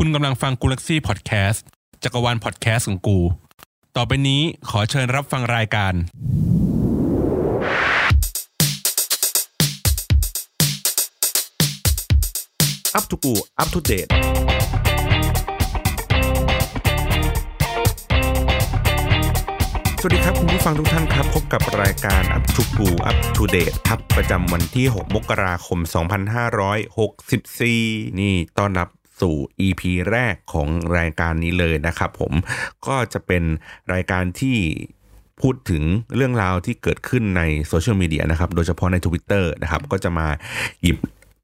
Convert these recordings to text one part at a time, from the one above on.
คุณกำลังฟังกูลักซี่พอดแคสต์จักรวาลพอดแคสต์ของกู ต่อไปนี้ขอเชิญรับฟังรายการ อั to กูอั to date สวัสดีครับ คุณผู้ฟังทุกท่านครับ พบกับรายการ Up to กู Up to Date ครับ ประจำวันที่ 6 มกราคม 2564 นี่ต้อนรับ สู่ EP แรกของรายการนี้เลยนะครับผมก็จะเป็นรายการที่พูดถึงเรื่องราวที่เกิดขึ้นในโซเชียลมีเดียนะครับ โดยเฉพาะใน Twitter นะครับ ก็จะมาหยิบ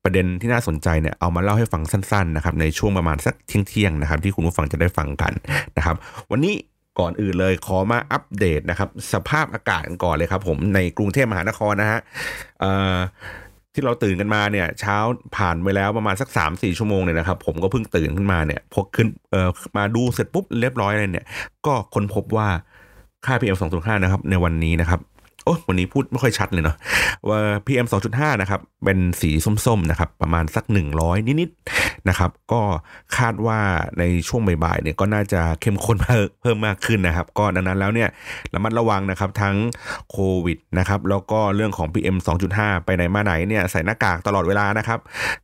ประเด็นที่น่าสนใจเนี่ยเอามาเล่าให้ฟังสั้นๆนะครับในช่วงประมาณสักเที่ยงๆนะครับ ที่คุณผู้ฟังจะได้ฟังกันนะครับ วันนี้ก่อนอื่นเลยขอมาอัปเดตนะครับ สภาพอากาศกันก่อนเลยครับผมในกรุงเทพมหานครนะฮะเอ่อ ที่เราตื่นกันมาเนี่ย เช้าผ่านไปแล้วประมาณสัก3ามสี่ชั่วโมงเนี่ยนะครับ ผมก็เพิ่งตื่นขึ้นมาเนี่ยพกขึ้นเอ่อมาดูเสร็จปุ๊บเรียบร้อยเลยเนี่ย ก็ค้นพบว่าค่า PM 2.5 นะครับ ในวันนี้นะครับโอ้วันนี้พูดไม่ค่อยชัดเลยเนาะว่า PM 2.5 นะครับ เป็นสีส้มๆนะครับประมาณสัก 100 นิดๆนะครับ ก็คาดว่าในช่วงบ่ายๆเนี่ยก็น่าจะเข้มข้นเพิ่มมากขึ้นนะครับ ก็ดังนั้นแล้วเนี่ยระมัดระวังนะครับทั้งโควิดนะครับแล้วก็เรื่องของ PM 2.5 ไปไหนมาไหนเนี่ยใส่หน้ากากตลอดเวลานะครับ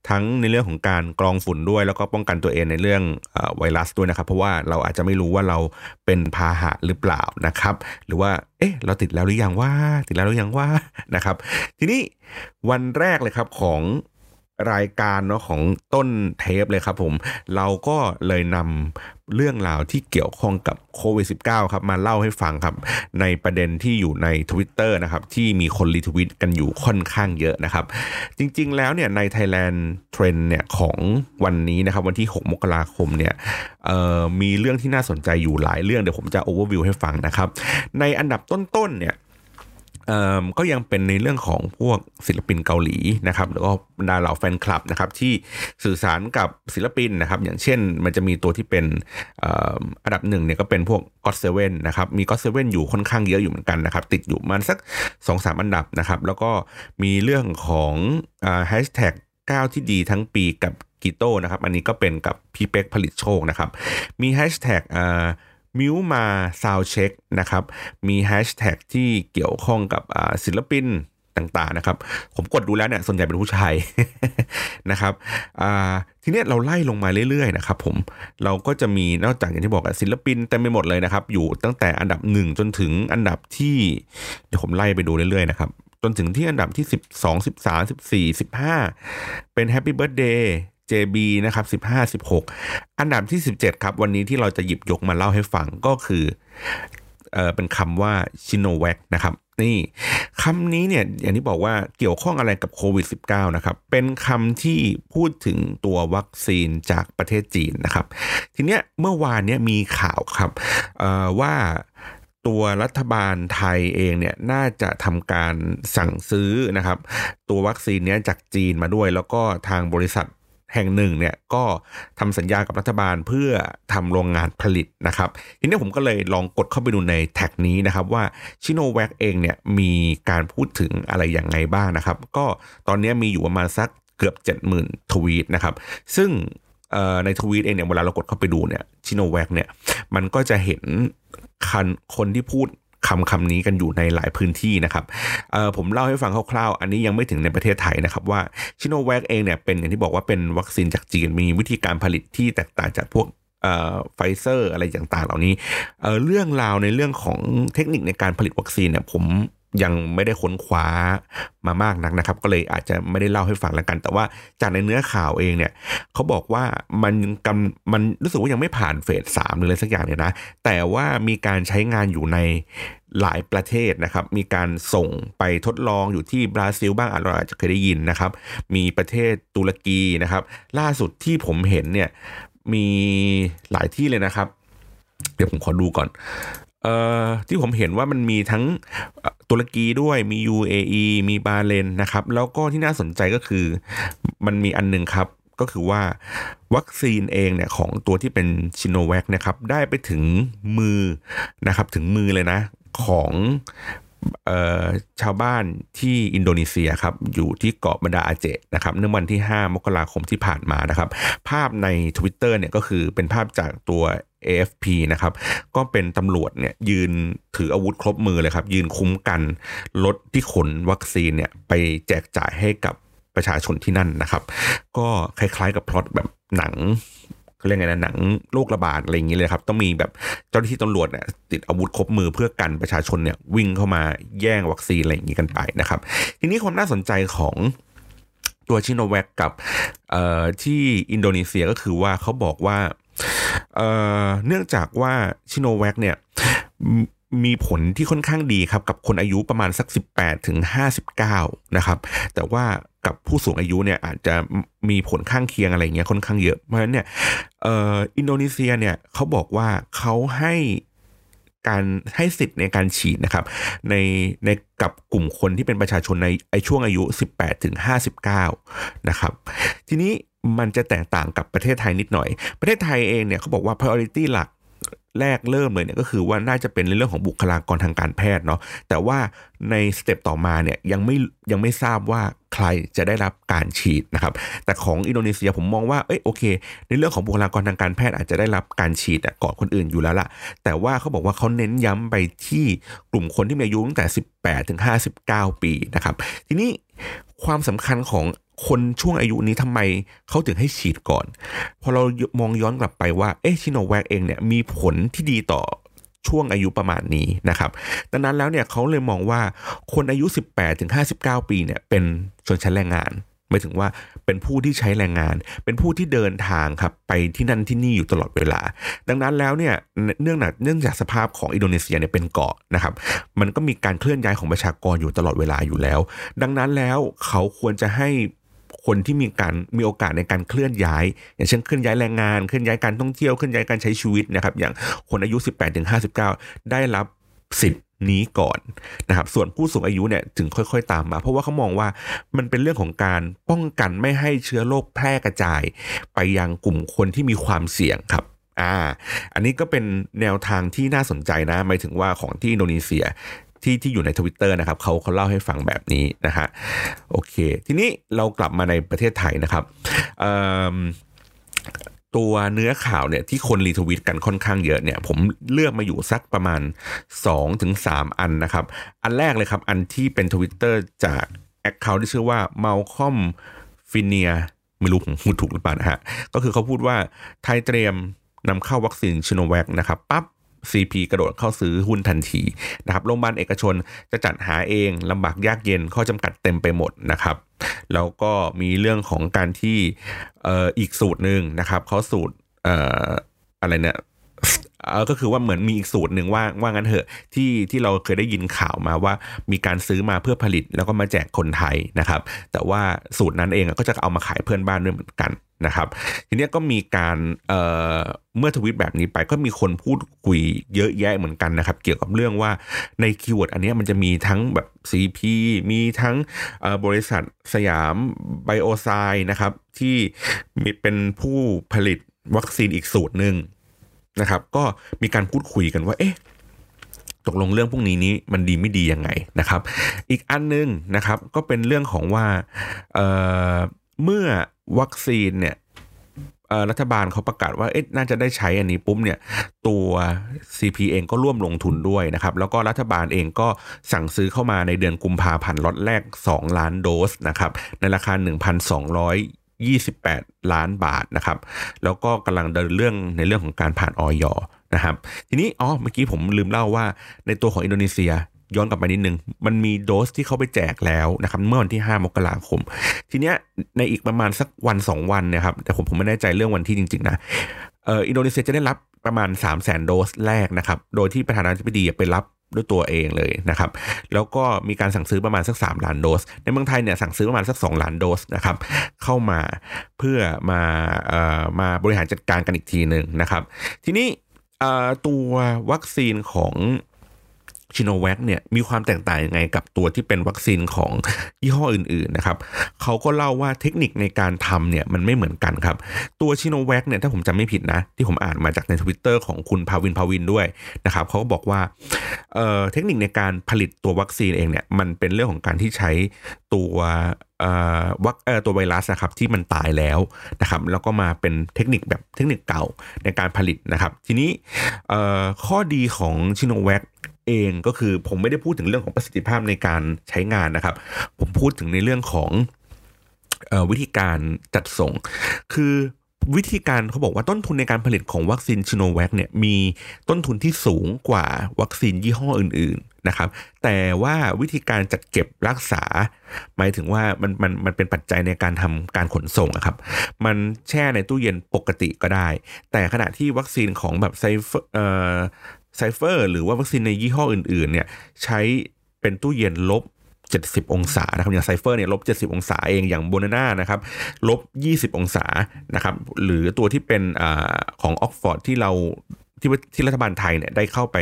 ทั้งในเรื่องของการกรองฝุ่นด้วย แล้วก็ป้องกันตัวเองในเรื่องอไวรัสด้วยนะครับ เพราะว่าเราอาจจะไม่รู้ว่าเราเป็นพาหะหรือเปล่านะครับ หรือว่าเอ๊ะเราติดแล้วหรือยังว่าติดแล้วหรือยังว่านะครับ ทีนี้ วันแรกเลยครับของรายการเนาะของต้นเทปเลยครับผมเราก็เลยนำเรื่องราวที่เกี่ยวข้องกับโควิด -19 ครับมาเล่าให้ฟังครับ ในประเด็นที่อยู่ใน Twitter นะครับที่มีคนรีทวิตกันอยู่ค่อนข้างเยอะนะครับ จริงๆแล้วเนี่ยใน Thailand Trend เนี่ยของวันนี้นะครับวันที่ 6 มกราคมเนี่ยมีเรื่องที่น่าสนใจอยู่หลายเรื่องเดี๋ยวผมจะ overview ให้ฟังนะครับ ในอันดับต้นๆเนี่ย ก็ยังเป็นในเรื่องของพวกศิลปินเกาหลีนะครับแล้วก็บรรดาเหล่าแฟนคลับนะครับที่สื่อสารกับศิลปินนะครับ อย่างเช่นมันจะมีตัวที่เป็นอันดับหนึ่งเนี่ยก็เป็นพวกก็ t เซเว่นนะครับมีก็ t เซเว่นอยู่ค่อนข้างเยอะอยู่เหมือนกันนะครับ ติดอยู่มันสัก2อสอันดับนะครับ แล้วก็มีเรื่องของแฮชแท็กก้าวที่ดีทั้งปีกับกิโต้นะครับ อันนี้ก็เป็นกับพี่เป๊กผลิตโชคนะครับ มีแฮชแท็ก มิวมา soundcheck นะครับ มีแฮชแท็กที่เกี่ยวข้องกับศิลปินต่างๆนะครับ ผมกดดูแล้วเนี่ยส่วนใหญ่เป็นผู้ชายนะครับทีนี้เราไล่ลงมาเรื่อยๆนะครับผมเราก็จะมีนอกจากอย่างที่บอกศิลปินเต็มไปหมดเลยนะครับ อยู่ตั้งแต่อันดับ 1 จนถึงอันดับที่เดี๋ยวผมไล่ไปดูเรื่อยๆนะครับจนถึงที่อันดับที่ 12 13 14 15 เป็น Happy Birthday JB นะครับ 15 16 อันดับที่ 17 ครับ วันนี้ที่เราจะหยิบยกมาเล่าให้ฟังก็คือเออเป็นคำว่าชิโนแวคนะครับนี่คำนี้เนี่ยอย่างที่บอกว่าเกี่ยวข้องอะไรกับโควิด -19 นะครับ เป็นคำที่พูดถึงตัววัคซีนจากประเทศจีนนะครับ ทีเนี้ยเมื่อวานเนี้ยมีข่าวครับว่าตัวรัฐบาลไทยเองเนี่ยน่าจะทำการสั่งซื้อนะครับ ตัววัคซีนเนี้ยจากจีนมาด้วย แล้วก็ทางบริษัท แห่งหนึ่งเนี่ยก็ทำสัญญากับรัฐบาลเพื่อทำโรงงานผลิตนะครับทีนี้ผมก็เลยลองกดเข้าไปดูในแท็กนี้นะครับว่าชิโนแวคเองเนี่ยมีการพูดถึงอะไรอย่างไงบ้างนะครับ ก็ตอนนี้มีอยู่ประมาณสักเกือบ 70,000 ทวีตนะครับ ซึ่งในทวีตเองเนี่ยเวลาเรากดเข้าไปดูเนี่ยชิโนแวคเนี่ยมันก็จะเห็นคันคนที่พูด คำคำนี้กันอยู่ในหลายพื้นที่นะครับผมเล่าให้ฟังคร่าวๆ อันนี้ยังไม่ถึงในประเทศไทยนะครับว่าชิโนแวคเองเนี่ยเป็นอย่างที่บอกว่าเป็นวัคซีนจากจีนมีวิธีการผลิตที่แตกต่างจากพวกไฟเซอร์อะไรต่างๆ เหล่านี้เเรื่องราวในเรื่องของเทคนิคในการผลิตวัคซีนเนี่ยผม ยังไม่ได้ค้นคว้ามามากนักนะครับ ก็เลยอาจจะไม่ได้เล่าให้ฟังแล้วกัน แต่ว่าจากในเนื้อข่าวเองเนี่ยเขาบอกว่ามันกำมันรู้สึกว่ายังไม่ผ่านเฟสสามหรืออะไรสักอย่างเลยนะ แต่ว่ามีการใช้งานอยู่ในหลายประเทศนะครับ มีการส่งไปทดลองอยู่ที่บราซิลบ้างเราอาจจะเคยได้ยินนะครับ มีประเทศตุรกีนะครับ ล่าสุดที่ผมเห็นเนี่ยมีหลายที่เลยนะครับ เดี๋ยวผมขอดูก่อนเอ่อที่ผมเห็นว่ามันมีทั้ง ตุรกีด้วยมี UAE มีบาเลนนะครับ แล้วก็ที่น่าสนใจก็คือ มันมีอันนึงครับก็คือว่าวัคซีนเองเนี่ยของตัวที่เป็นชิโนแวคนะครับได้ไปถึงมือนะครับถึงมือเลยนะของชาวบ้านที่อินโดนีเซียครับอยู่ที่เกาะบรรดาอาเจนะครับเนื่องวันที่ 5 มกราคมที่ผ่านมานะครับ ภาพใน Twitter เนี่ยก็คือเป็นภาพจากตัว AFP นะครับ ก็เป็นตำรวจเนี่ยยืนถืออาวุธครบมือเลยครับ ยืนคุ้มกันรถที่ขนวัคซีนเนี่ยไปแจกจ่ายให้กับประชาชนที่นั่นนะครับ ก็คล้ายๆกับพล็อตแบบหนังเขาเรียกไงนะหนังโรคระบาดอะไรอย่างนี้เลยครับ ต้องมีแบบเจ้าหน้าที่ตำรวจเนี่ยติดอาวุธครบมือเพื่อกันประชาชนเนี่ยวิ่งเข้ามาแย่งวัคซีนอะไรอย่างนี้กันไปนะครับ ทีนี้ความน่าสนใจของตัวชิโนแวคกับที่อินโดนีเซียก็คือว่าเขาบอกว่า เนื่องจากว่าชิโนแวคเนี่ยมีผลที่ค่อนข้างดีครับกับคนอายุประมาณสัก 18ถึง59 นะครับ แต่ว่ากับผู้สูงอายุเนี่ยอาจจะมีผลข้างเคียงอะไรเงี้ยค่อนข้างเยอะเพราะฉะนั้นเนี่ยอินโดนีเซียเนี่ยเขาบอกว่าเขาให้การให้สิทธิ์ในการฉีดนะครับ ในในกับกลุ่มคนที่เป็นประชาชนในไอช่วงอายุ 18ถึง59 นะครับ ทีนี้ มันจะแตกต่างกับประเทศไทยนิดหน่อย ประเทศไทยเองเนี่ยเขาบอกว่า priority หลักแรกเริ่มเลยเนี่ยก็คือว่าน่าจะเป็นในเรื่องของบุคลากรทางการแพทย์เนาะแต่ว่าใน step ต่อมาเนี่ยยังไม่ยังไม่ทราบว่าใครจะได้รับการฉีดนะครับแต่ของอินโดนีเซียผมมองว่าเอ้ยโอเค ในเรื่องของบุคลากรทางการแพทย์อาจจะได้รับการฉีดก่อนคนอื่นอยู่แล้วล่ะ แต่ว่าเขาบอกว่าเขาเน้นย้ำไปที่กลุ่มคนที่มีอายุตั้งแต่ 18ถึง59 ปีนะครับทีนี้ความสำคัญของ คนช่วงอายุนี้ทำไมเขาถึงให้ฉีดก่อน พอเรามองย้อนกลับไปว่าเอ๊ะชิโนแวคเองเนี่ยมีผลที่ดีต่อช่วงอายุประมาณนี้นะครับ ดังนั้นแล้วเนี่ยเขาเลยมองว่าคนอายุ 18ถึง59 ปีเนี่ยเป็นชนชั้นแรงงานหมายถึงว่าเป็นผู้ที่ใช้แรงงาน เป็นผู้ที่เดินทางครับไปที่นั่นที่นี่อยู่ตลอดเวลา ดังนั้นแล้วเนี่ยเนื่องจากเนื่องจากสภาพของอินโดนีเซียเนี่ยเป็นเกาะนะครับ มันก็มีการเคลื่อนย้ายของประชากรอยู่ตลอดเวลาอยู่แล้ว ดังนั้นแล้วเขาควรจะให้ คนที่มีการมีโอกาสในการเคลื่อนย้าย อย่างเช่นเคลื่อนย้ายแรงงานเคลื่อนย้ายการท่องเที่ยวเคลื่อนย้ายการใช้ชีวิตนะครับ อย่างคนอายุ 18ถึง59ได้รับสิทธินี้ก่อนนะครับส่วนผู้สูงอายุเนี่ยถึงค่อยๆ ตามมา เพราะว่าเขามองว่ามันเป็นเรื่องของการป้องกันไม่ให้เชื้อโรคแพร่กระจาย ไปยังกลุ่มคนที่มีความเสี่ยงครับอ่าอันนี้ก็เป็นแนวทางที่น่าสนใจนะหมายถึงว่าของที่อินโดนีเซีย ที่ที่อยู่ในทวิตเตอร์นะครับเขาเขาเล่าให้ฟังแบบนี้นะฮะโอเค ทีนี้เรากลับมาในประเทศไทยนะครับตัวเนื้อข่าวเนี่ยที่คน retweet กันค่อนข้างเยอะเนี่ยผมเลือกมาอยู่สักประมาณ 2-3ถึงอันนะครับ อันแรกเลยครับ อันที่เป็นทวิตเตอร์จาก account ที่ชื่อว่า Malcolm f i n e r ไม่รู้ผมพูดถูกหรือเปล่านะฮะ ก็คือเขาพูดว่าไทยเตรียมนำเข้าวัคซีนซิโนแวคนะครับปั๊บ CP กระโดดเข้าซื้อหุ้นทันทีนะครับโรงพยาบาลเอกชนจะจัดหาเองลำบากยากเย็นข้อจำกัดเต็มไปหมดนะครับ แล้วก็มีเรื่องของการที่อีกสูตรหนึ่งนะครับเขาสูตรอะไรเนี่ยเออก็คือว่าเหมือนมีอีกสูตรหนึ่งว่าว่างั้นเถอะที่ที่เราเคยได้ยินข่าวมาว่ามีการซื้อมาเพื่อผลิตแล้วก็มาแจกคนไทยนะครับ แต่ว่าสูตรนั้นเองก็จะเอามาขายเพื่อนบ้านด้วยเหมือนกัน นะครับทีนี้ก็มีการเเมื่อทวิตแบบนี้ไปก็มีคนพูดคุยเยอะแยะเหมือนกันนะครับ เกี่ยวกับเรื่องว่าใน keyword อันนี้มันจะมีทั้งแบบ CP มีทั้งบริษัทสยามไบโอไซเอนซ์นะครับที่มีเป็นผู้ผลิตวัคซีนอีกสูตรหนึ่งนะครับ ก็มีการพูดคุยกันว่าเอ๊ะตกลงเรื่องพวกนี้นี้มันดีไม่ดียังไงนะครับ อีกอันนึงนะครับก็เป็นเรื่องของว่าเมื่อ วัคซีนเนี่ยรัฐบาลเขาประกาศว่าเอ๊ะน่าจะได้ใช้อันนี้ปุ๊บเนี่ยตัว CP เองก็ร่วมลงทุนด้วยนะครับ แล้วก็รัฐบาลเองก็สั่งซื้อเข้ามาในเดือนกุมภาพันธ์ล็อตแรก 2 ล้านโดสนะครับ ในราคา 1,200 28 ล้านบาทนะครับ แล้วก็กำลังเดินเรื่องในเรื่องของการผ่านออยนะครับ ทีนี้อ๋อเมื่อกี้ผมลืมเล่าว่าในตัวของอินโดนีเซีย ย้อนกลับไปนิดนึง มันมีโดสที่เขาไปแจกแล้วนะครับเมื่อวันที่ 5 มกราคม ทีเนี้ยในอีกประมาณสักวัน 2 วันนะครับ แต่ผมผมไม่แน่ใจเรื่องวันที่จริง ๆ นะเอออินโดนีเซียจะได้รับประมาณ 3 0 0 0 0 0 โดสแรกนะครับ โดยที่ประธานาธิบดีไปรับด้วยตัวเองเลยนะครับ แล้วก็มีการสั่งซื้อประมาณสัก 3 ล้านโดส ในเมืองไทยเนี่ยสั่งซื้อประมาณสัก 2 ล้านโดสนะครับ เข้ามาเพื่อมาเอ่อมาบริหารจัดการกันอีกทีหนึ่งนะครับ ทีนี้ตัววัคซีนของ ซิโนแวคเนี่ยมีความแตกต่างยังไงกับตัวที่เป็นวัคซีนของยี่ห้ออื่นๆนะครับเขาก็เล่าว่าเทคนิคในการทำเนี่ยมันไม่เหมือนกันครับ ตัวชิโนแวคเนี่ยถ้าผมจำไม่ผิดนะ ที่ผมอ่านมาจากในทวิตเตอร์ของคุณภาวินภาวินด้วยนะครับเขาก็บอกว่าเเทคนิคในการผลิตตัววัคซีนเองเนี่ยมันเป็นเรื่องของการที่ใช้ตัววัคตัวไวรัสนะครับที่มันตายแล้วนะครับแล้วก็มาเป็นเทคนิคแบบเทคนิคเก่าในการผลิตนะครับ ทีนี้ข้อดีของชิโนแวค เองก็คือผมไม่ได้พูดถึงเรื่องของประสิทธิภาพในการใช้งานนะครับ ผมพูดถึงในเรื่องของวิธีการจัดส่ง คือวิธีการเขาบอกว่าต้นทุนในการผลิตของวัคซีนซิโนแวคเนี่ยมีต้นทุนที่สูงกว่าวัคซีนยี่ห้ออื่น ๆนะครับ แต่ว่าวิธีการจัดเก็บรักษา หมายถึงว่ามันมันมันเป็นปัจจัยในการทำการขนส่งครับ มันแช่ในตู้เย็นปกติก็ได้ แต่ขณะที่วัคซีนของแบบไฟเซอร์ ไฟเซอร์หรือว่าวัคซีนในยี่ห้ออื่นๆเนี่ยใช้เป็นตู้เย็นลบ70 องศานะครับอย่างไซเฟอร์เนี่ยลบ70 องศาเองอย่างโบนาน่านะครับลบ20 องศานะครับหรือตัวที่เป็นอของออกฟอร์ดที่เราที่ที่รัฐบาลไทยเนี่ยได้เข้าไป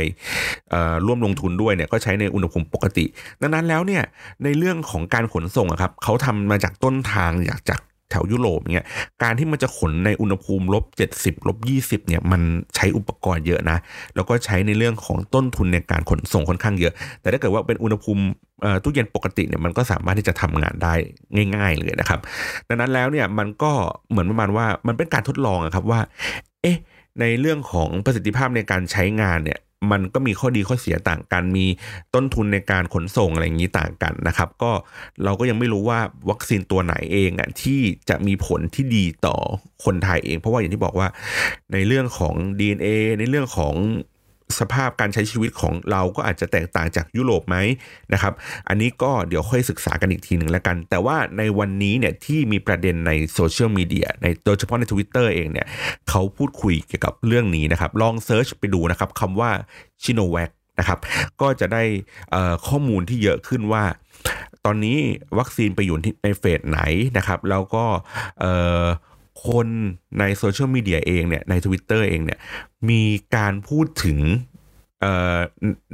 ร่วมลงทุนด้วยเนี่ยก็ใช้ในอุณหภูมิปกติ ดังนั้นแล้วเนี่ยในเรื่องของการขนส่งครับเขาทำมาจากต้นทางอยากจาก แถวยุโรปเนี่ยการที่มันจะขนในอุณหภูมิลบ70ลบ20เนี่ยมันใช้อุปกรณ์เยอะนะ แล้วก็ใช้ในเรื่องของต้นทุนในการขนส่งค่อนข้างเยอะ แต่ถ้าเกิดว่าเป็นอุณหภูมิตู้เย็นปกติเนี่ยมันก็สามารถที่จะทำงานได้ง่าย ๆ เลยนะครับ ดังนั้นแล้วเนี่ยมันก็เหมือนประมาณว่ามันเป็นการทดลองครับว่า เอ๊ะ ในเรื่องของประสิทธิภาพในการใช้งานเนี่ยมันก็มีข้อดีข้อเสียต่างกัน มีต้นทุนในการขนส่งอะไรอย่างนี้ต่างกันนะครับ ก็เราก็ยังไม่รู้ว่าวัคซีนตัวไหนเองอะที่จะมีผลที่ดีต่อคนไทยเอง เพราะว่าอย่างที่บอกว่าในเรื่องของ DNA ในเรื่องของ สภาพการใช้ชีวิตของเราก็อาจจะแตกต่างจากยุโรปไหมนะครับ อันนี้ก็เดี๋ยวค่อยศึกษากันอีกทีหนึ่งแล้วกัน แต่ว่าในวันนี้เนี่ยที่มีประเด็นในโซเชียลมีเดียในโดยเฉพาะใน Twitter เองเนี่ยเขาพูดคุยเกี่ยวกับเรื่องนี้นะครับ ลองเซิร์ชไปดูนะครับคำว่าชิโนแวคนะครับก็จะได้ข้อมูลที่เยอะขึ้นว่า ตอนนี้วัคซีนไปอยู่ในเฟสไหนนะครับ แล้วก็ คนในโซเชียลมีเดียเองเนี่ยใน Twitter เองเนี่ยมีการพูดถึง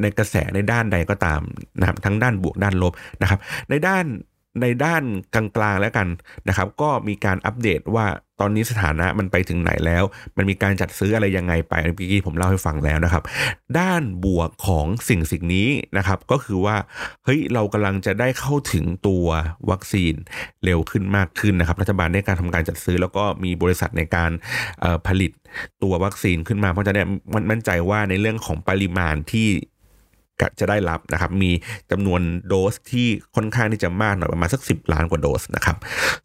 ในกระแสในด้านใดก็ตามนะครับทั้งด้านบวกด้านลบนะครับ ในด้าน ในด้านกลางๆแล้วกันนะครับ ก็มีการอัปเดตว่าตอนนี้สถานะมันไปถึงไหนแล้ว มันมีการจัดซื้ออะไรยังไงไปเมื่อกี้ผมเล่าให้ฟังแล้วนะครับ ด้านบวกของสิ่งสิ่งนี้นะครับ ก็คือว่าเฮ้ยเรากำลังจะได้เข้าถึงตัววัคซีนเร็วขึ้นมากขึ้นนะครับ รัฐบาลได้การทำการจัดซื้อ แล้วก็มีบริษัทในการผลิตตัววัคซีนขึ้นมา เพราะฉะนั้นมันมั่นใจว่าในเรื่องของปริมาณที่ จะได้รับนะครับ มีจำนวนโดสที่ค่อนข้างที่จะมากหน่อยประมาณสัก 10 ล้านกว่าโดสนะครับ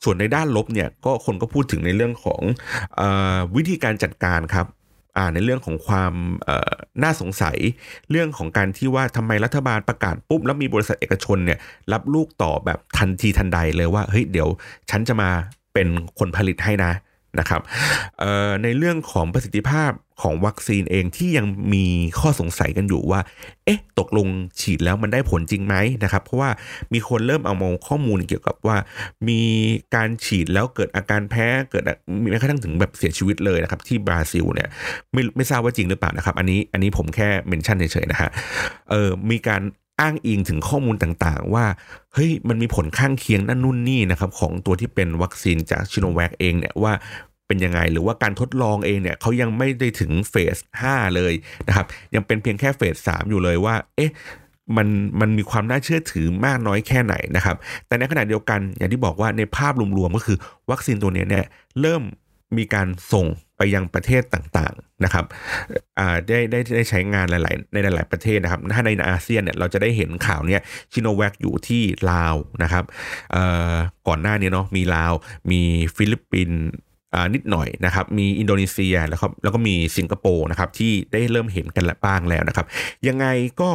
ส่วนในด้านลบเนี่ยก็คนก็พูดถึงในเรื่องของอวิธีการจัดการครับในเรื่องของความน่าสงสัย เรื่องของการที่ว่าทำไมรัฐบาลประกาศปุ๊บแล้วมีบริษัทเอกชนเนี่ยรับลูกต่อแบบทันทีทันใดเลยว่าเฮ้ยเดี๋ยวฉันจะมาเป็นคนผลิตให้นะ นะครับในเรื่องของประสิทธิภาพของวัคซีนเองที่ยังมีข้อสงสัยกันอยู่ว่า เอ๊ะ ตกลงฉีดแล้วมันได้ผลจริงไหมนะครับ เพราะว่ามีคนเริ่มเอามองข้อมูลเกี่ยวกับว่า มีการฉีดแล้วเกิดอาการแพ้เกิดมีแม้กระทั่งถึงแบบเสียชีวิตเลยนะครับ ที่บราซิลเนี่ยไม่ไม่ทราบว่าจริงหรือเปล่านะครับ อันนี้อันนี้ผมแค่เมนชั่นเฉยๆนะฮะเออมีการ อ้างอิงถึงข้อมูลต่างๆ ว่าเฮ้ยมันมีผลข้างเคียงนั่นนู่นนี่นะครับของตัวที่เป็นวัคซีนจากชิโนแวคเองเนี่ยว่าเป็นยังไงหรือว่าการทดลองเองเนี่ยเขายังไม่ได้ถึงเฟส 5 เลยนะครับ ยังเป็นเพียงแค่เฟส 3 อยู่เลยว่า เอ๊ะมันมันมีความน่าเชื่อถือมากน้อยแค่ไหนนะครับ แต่ในขณะเดียวกันอย่างที่บอกว่าในภาพรวมๆก็คือ วัคซีนตัวนี้เนี่ยเริ่มมีการส่ง ไปยังประเทศต่างๆนะครับได้ได้ได้ใช้งานหลายๆในหลาย ๆประเทศนะครับ ถ้าในอาเซียนเนี่ยเราจะได้เห็นข่าวเนี้ยซิโนแวคอยู่ที่ลาวนะครับก่อนหน้านี้เนาะมีลาว มีฟิลิปปินส์นิดหน่อยนะครับ มีอินโดนีเซียแล้วครับแล้วก็มีสิงคโปร์นะครับที่ได้เริ่มเห็นกันละบ้างแล้วนะครับ ยังไงก็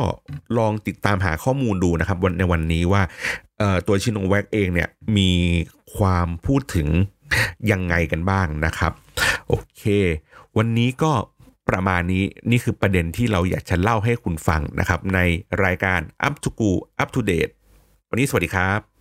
ลองติดตามหาข้อมูลดูนะครับวันในวันนี้ว่าตัวชิโนแวคเองเนี่ยมีความพูดถึง ยังไงกันบ้างนะครับ โอเค วันนี้ก็ประมาณนี้นี่คือประเด็นที่เราอยากจะเล่าให้คุณฟังนะครับ ในรายการ Up to Go Up to Date วันนี้สวัสดีครับ